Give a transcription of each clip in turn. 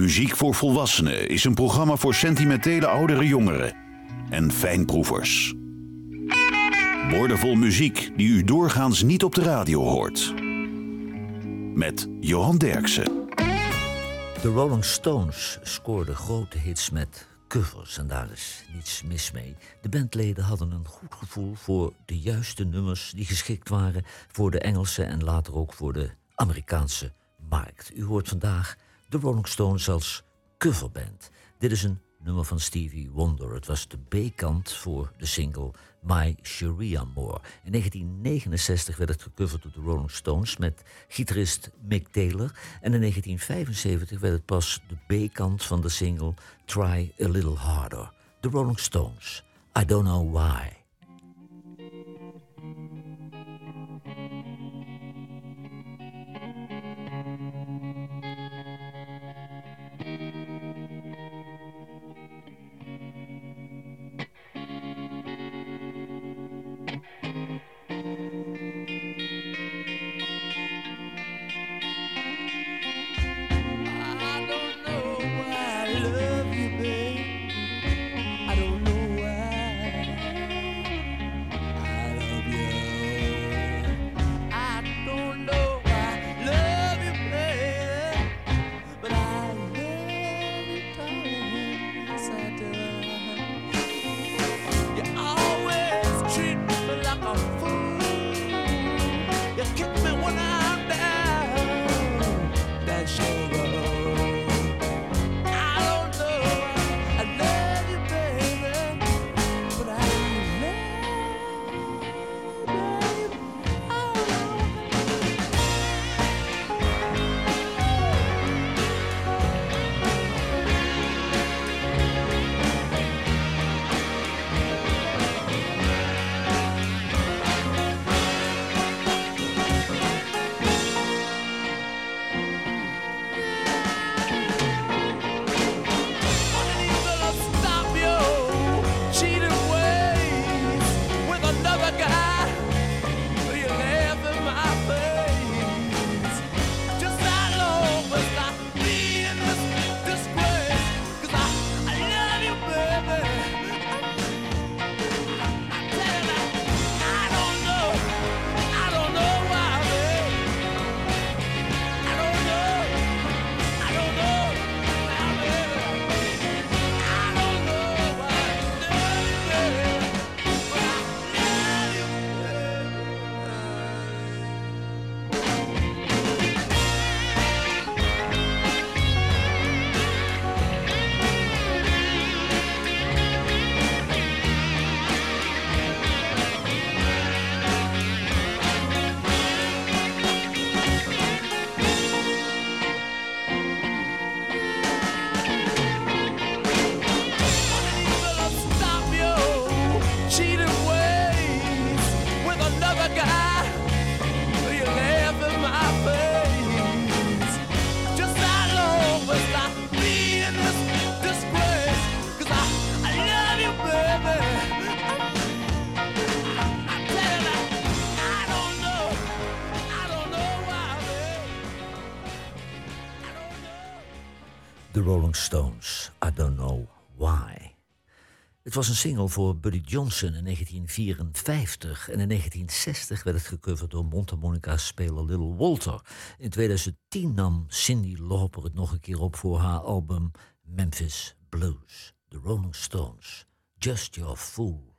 Muziek voor Volwassenen is een programma voor sentimentele oudere jongeren en fijnproevers. Woordenvol muziek die u doorgaans niet op de radio hoort. Met Johan Derksen. De Rolling Stones scoorden grote hits met covers en daar is niets mis mee. De bandleden hadden een goed gevoel voor de juiste nummers die geschikt waren voor de Engelse en later ook voor de Amerikaanse markt. U hoort vandaag de Rolling Stones als coverband. Dit is een nummer van Stevie Wonder. Het was de B-kant voor de single My Sharia More. In 1969 werd het gecoverd door de Rolling Stones met gitarist Mick Taylor. En in 1975 werd het pas de B-kant van de single Try a Little Harder. The Rolling Stones. I don't know why. Het was een single voor Buddy Johnson in 1954 en in 1960 werd het gecoverd door mondharmonica-speler Little Walter. In 2010 nam Cindy Lauper het nog een keer op voor haar album Memphis Blues. The Rolling Stones, Just Your Fool.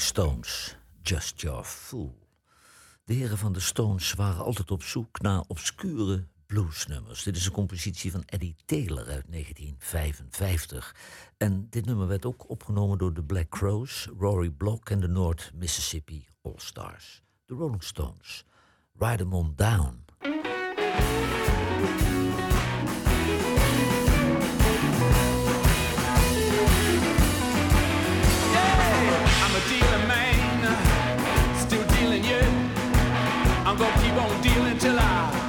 Stones, Just Your Fool. De heren van de Stones waren altijd op zoek naar obscure bluesnummers. Dit is een compositie van Eddie Taylor uit 1955. En dit nummer werd ook opgenomen door de Black Crows, Rory Block en de North Mississippi All Stars.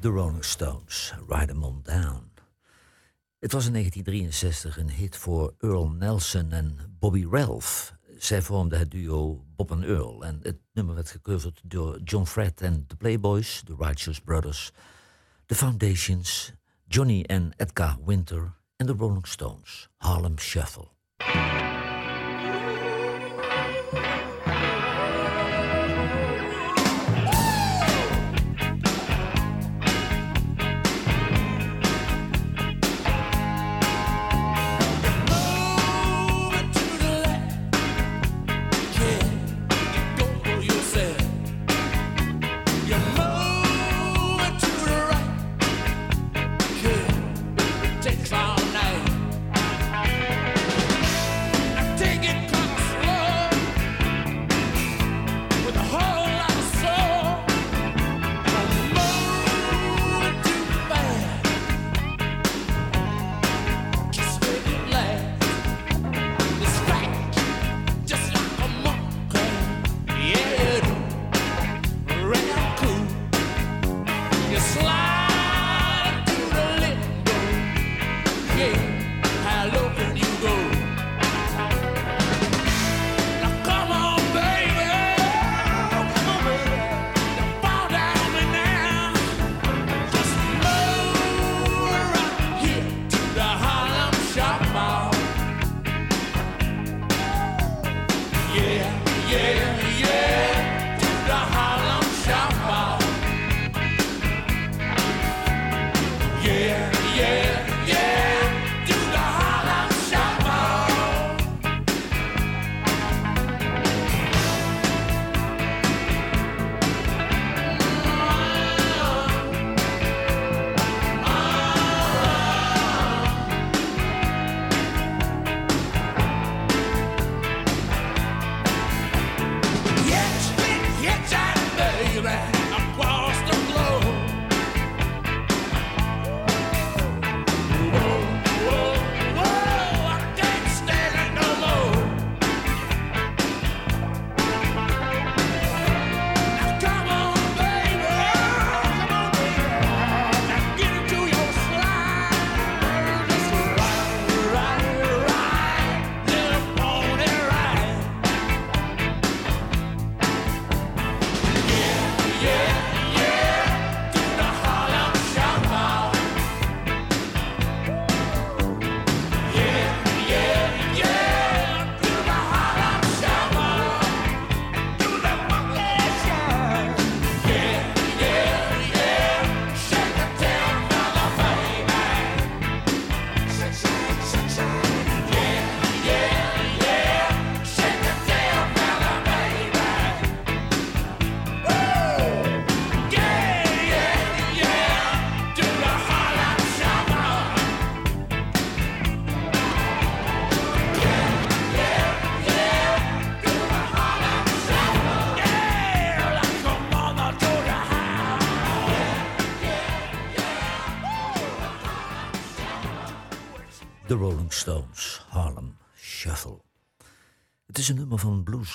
De Rolling Stones. Ride 'em on down. Het was in 1963 een hit voor Earl Nelson en Bobby Ralph. Zij vormden het duo Bob en Earl. En het nummer werd gecoverd door John Fred en de Playboys, de Righteous Brothers, The Foundations, Johnny en Edgar Winter en de Rolling Stones, Harlem Shuffle.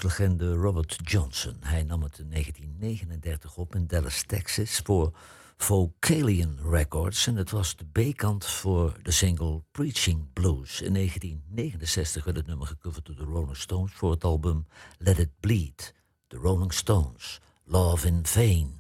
Blueslegende Robert Johnson. Hij nam het in 1939 op in Dallas, Texas voor Vocalion Records en het was de B-kant voor de single Preaching Blues. In 1969 werd het nummer gecoverd door de Rolling Stones voor het album Let It Bleed. The Rolling Stones, Love in Vain.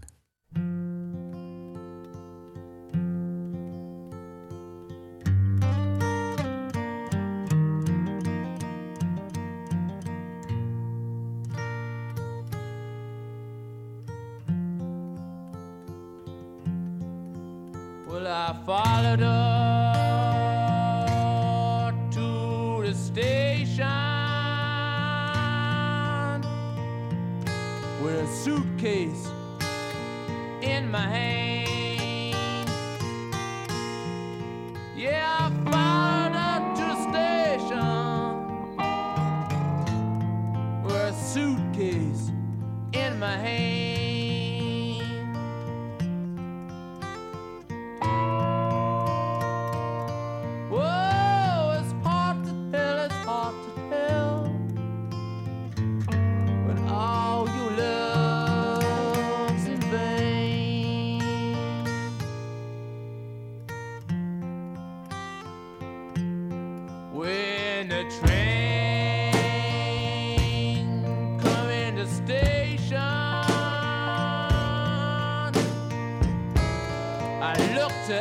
Followed her to the station with a suitcase in my hand.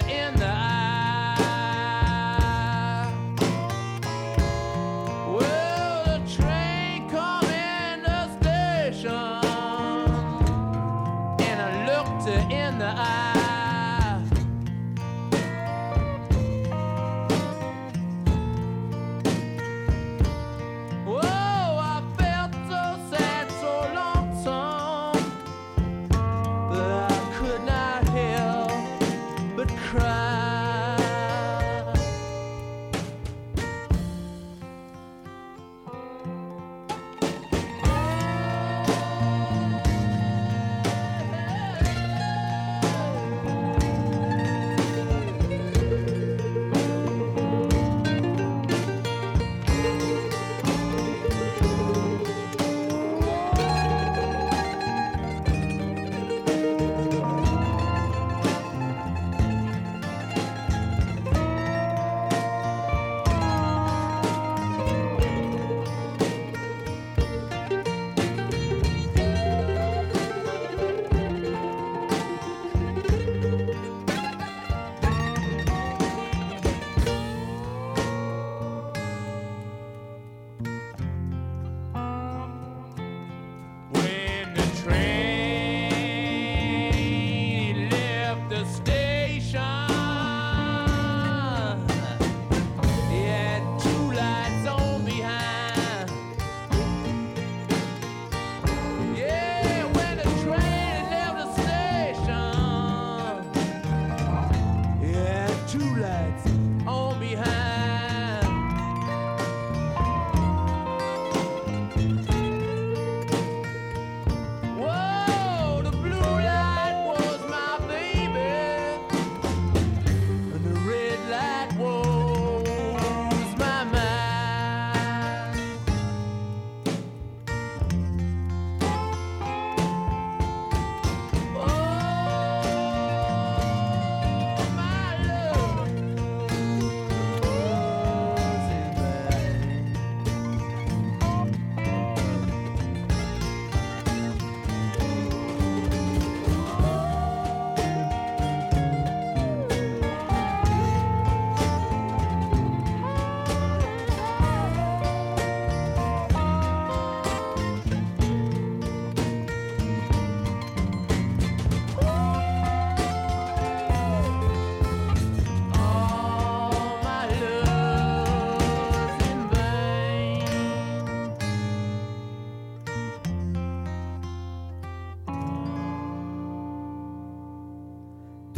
The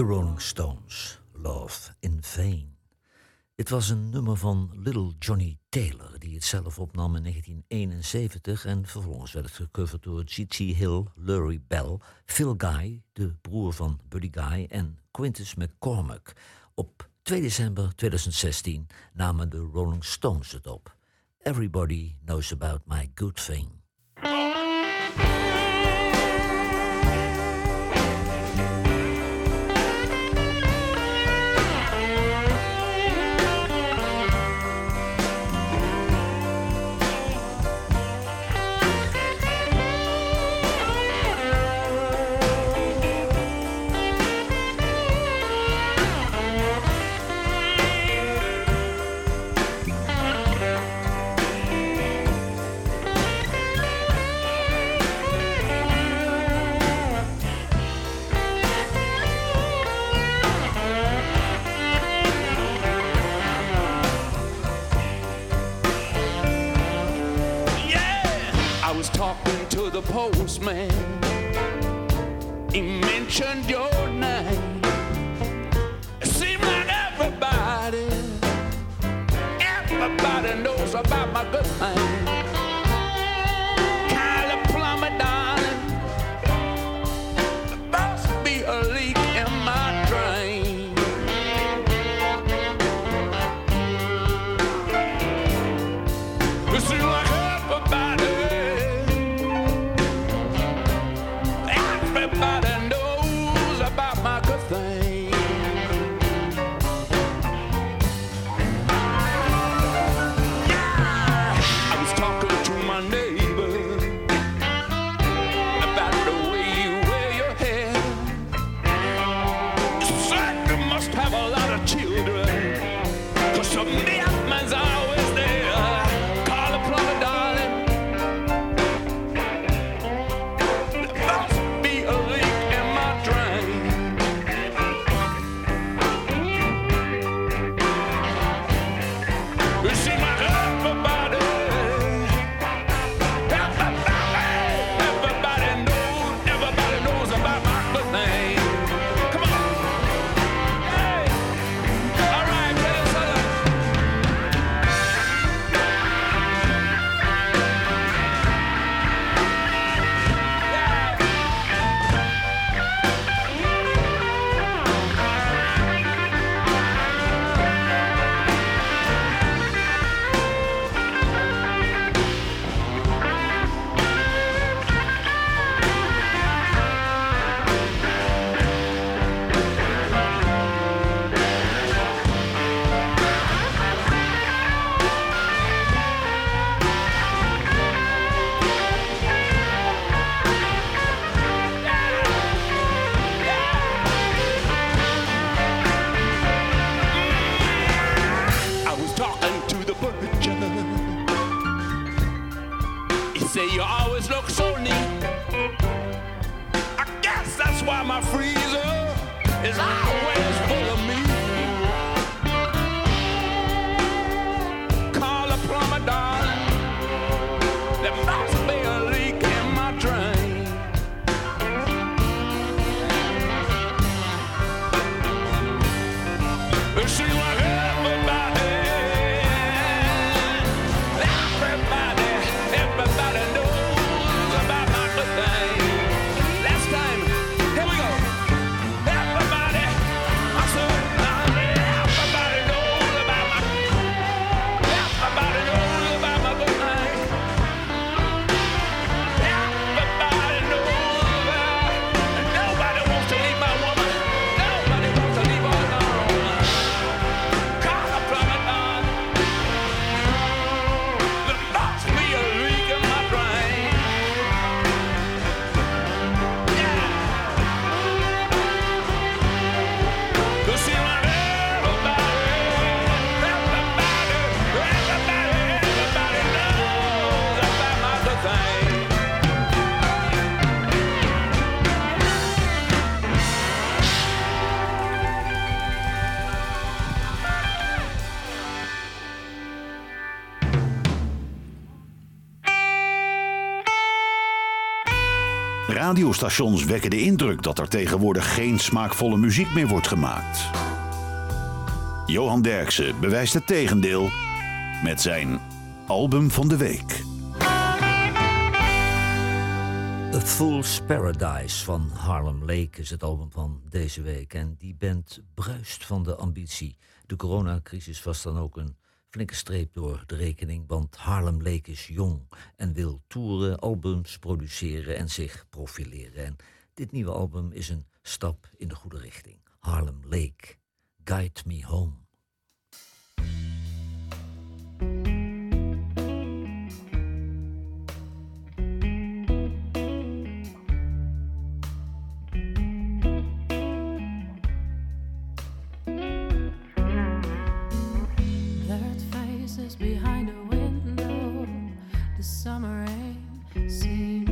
Rolling Stones, Love in Vain. Het was een nummer van Little Johnny Taylor, die het zelf opnam in 1971 en vervolgens werd het gecoverd door G.T. Hill, Lurie Bell, Phil Guy, de broer van Buddy Guy en Quintus McCormack op 2 december 2016 namen de Rolling Stones het op. Everybody knows about my good thing. Postman. He mentioned your name. It seemed like everybody, everybody knows about my good thing. Radiostations wekken de indruk dat er tegenwoordig geen smaakvolle muziek meer wordt gemaakt. Johan Derksen bewijst het tegendeel met zijn album van de week. A Fool's Paradise van Harlem Lake is het album van deze week. En die band bruist van de ambitie. De coronacrisis was dan ook een flinke streep door de rekening, want Harlem Lake is jong en wil toeren, albums produceren en zich profileren. En dit nieuwe album is een stap in de goede richting. Harlem Lake, Guide Me Home. Sim.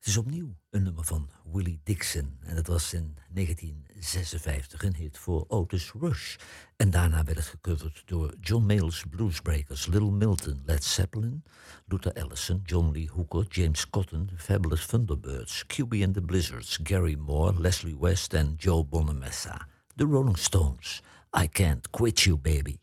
Het is opnieuw een nummer van Willie Dixon. En dat was in 1956 een hit voor Otis Rush. En daarna werd het gecoverd door John Mayall's Bluesbreakers, Little Milton, Led Zeppelin, Luther Allison, John Lee Hooker, James Cotton, Fabulous Thunderbirds, QB and the Blizzards, Gary Moore, Leslie West en Joe Bonamessa. The Rolling Stones, I Can't Quit You Baby.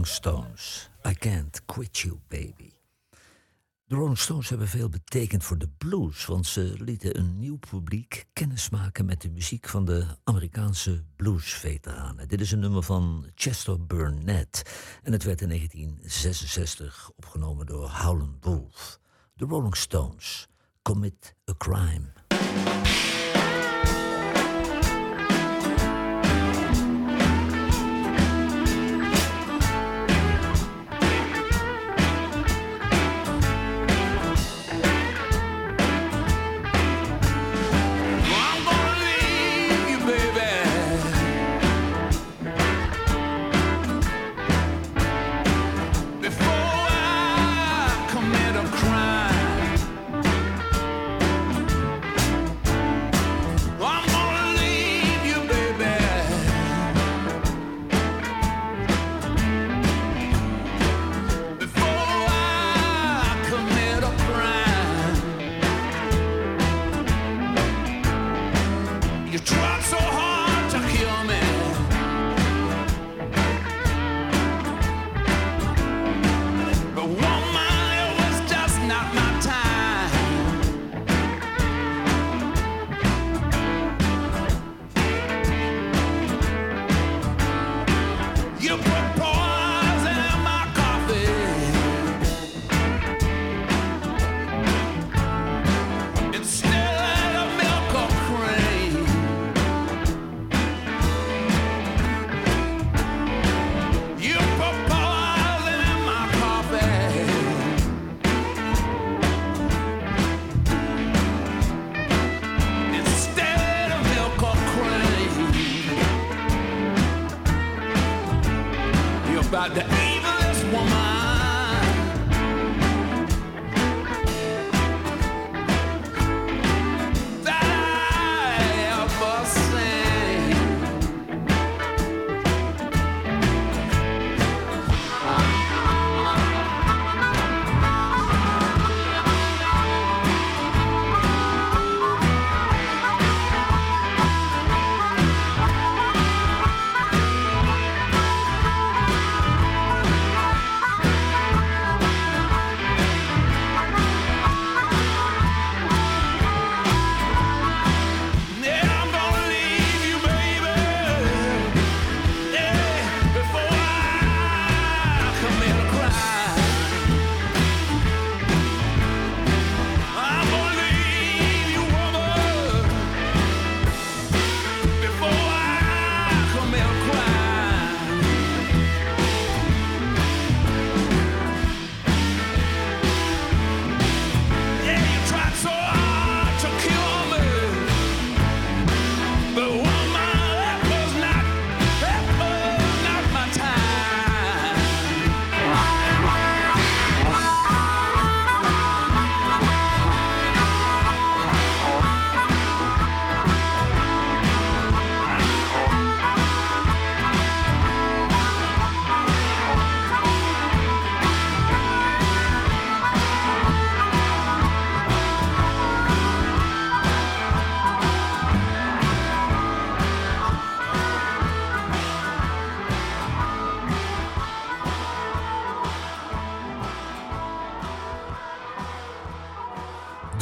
Rolling Stones. I Can't Quit You, Baby. De Rolling Stones hebben veel betekend voor de blues, want ze lieten een nieuw publiek kennismaken met de muziek van de Amerikaanse bluesveteranen. Dit is een nummer van Chester Burnett en het werd in 1966 opgenomen door Howlin' Wolf. De Rolling Stones, Commit a Crime.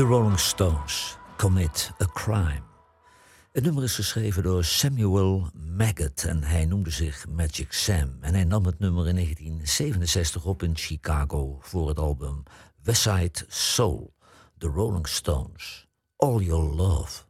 Rolling Stones, Commit a Crime. Het nummer is geschreven door Samuel Maggot en hij noemde zich Magic Sam. En hij nam het nummer in 1967 op in Chicago voor het album West Side Soul, The Rolling Stones, All Your Love.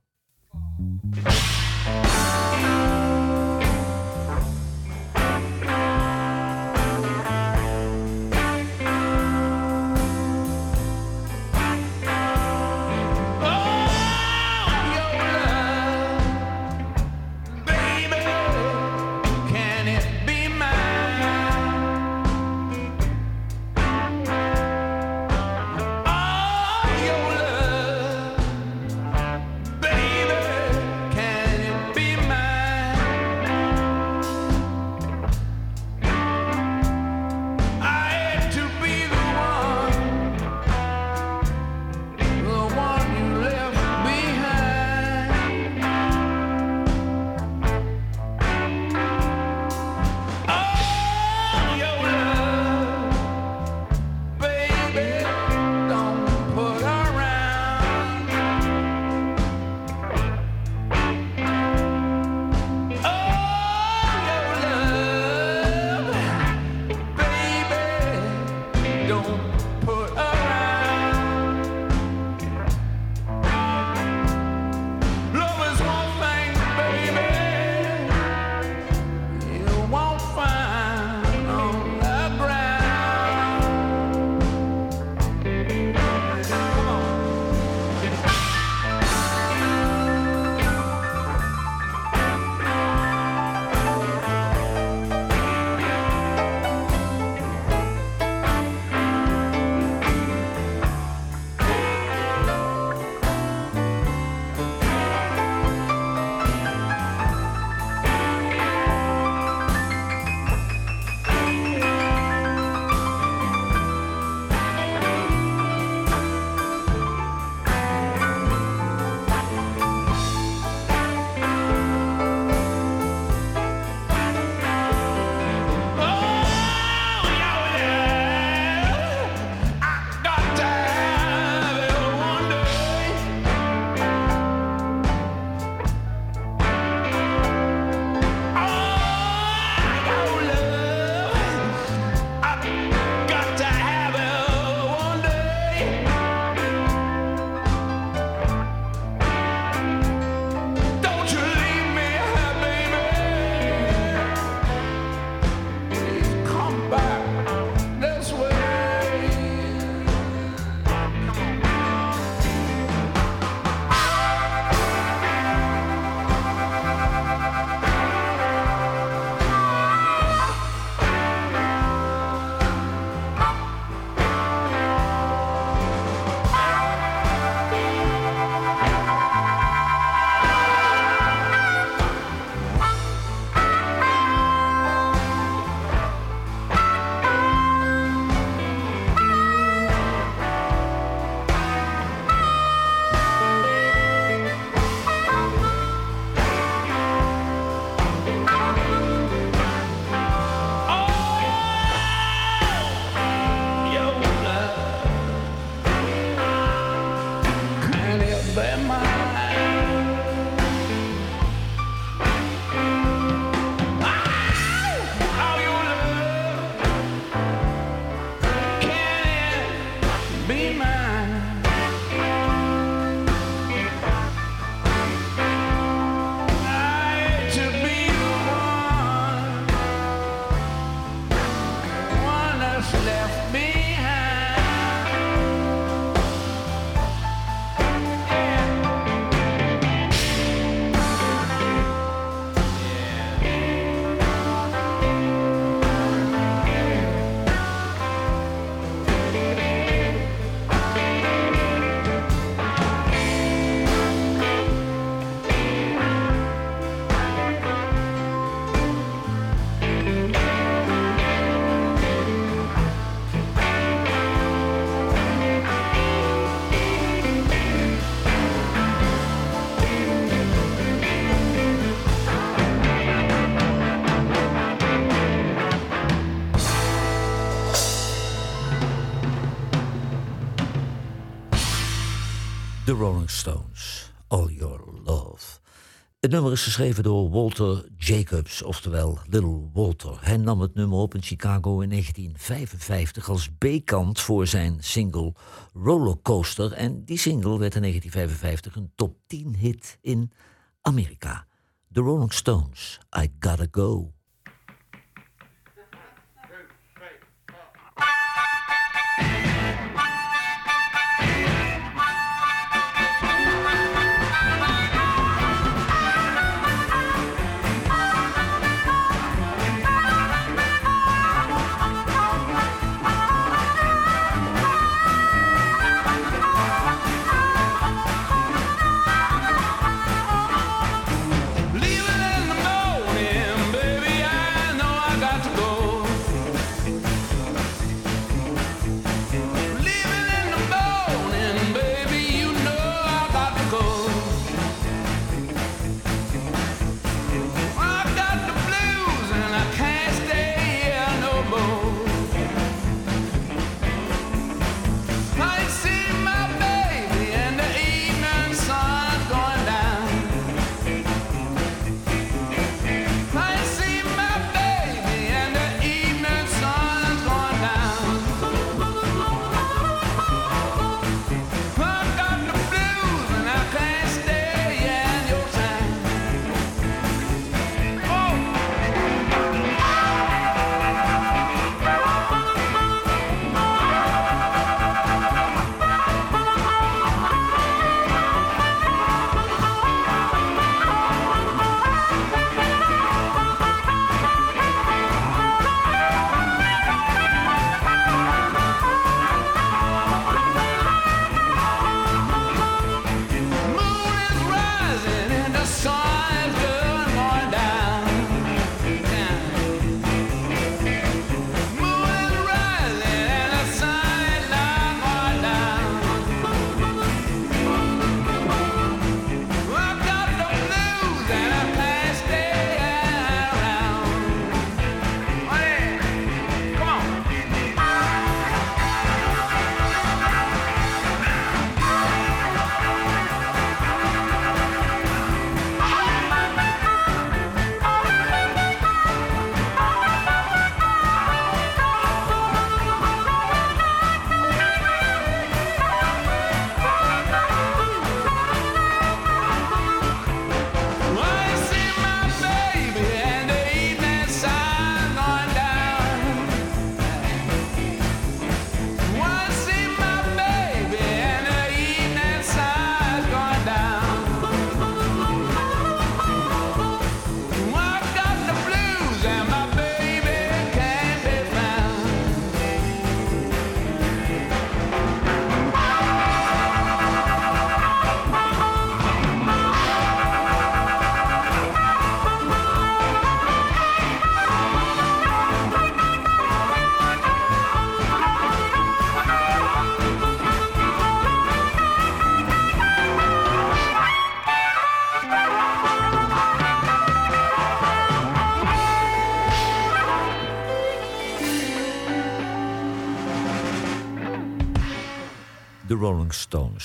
The Rolling Stones, All Your Love. Het nummer is geschreven door Walter Jacobs, oftewel Little Walter. Hij nam het nummer op in Chicago in 1955 als B-kant voor zijn single Rollercoaster. En die single werd in 1955 een top 10 hit in Amerika. The Rolling Stones, I Gotta Go.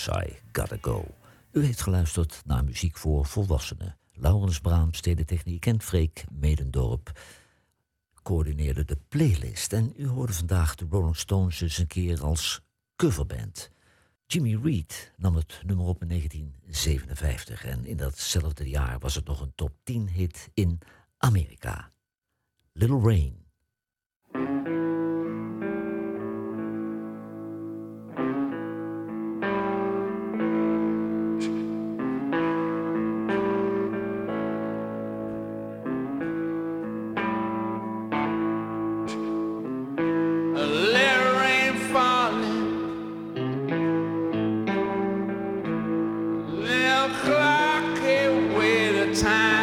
I Gotta Go. U heeft geluisterd naar muziek voor volwassenen. Laurens Braam, Stedentechniek en Freek Medendorp coördineerden de playlist. En u hoorde vandaag de Rolling Stones eens een keer als coverband. Jimmy Reed nam het nummer op in 1957 en in datzelfde jaar was het nog een top 10 hit in Amerika. Little Rain. Time.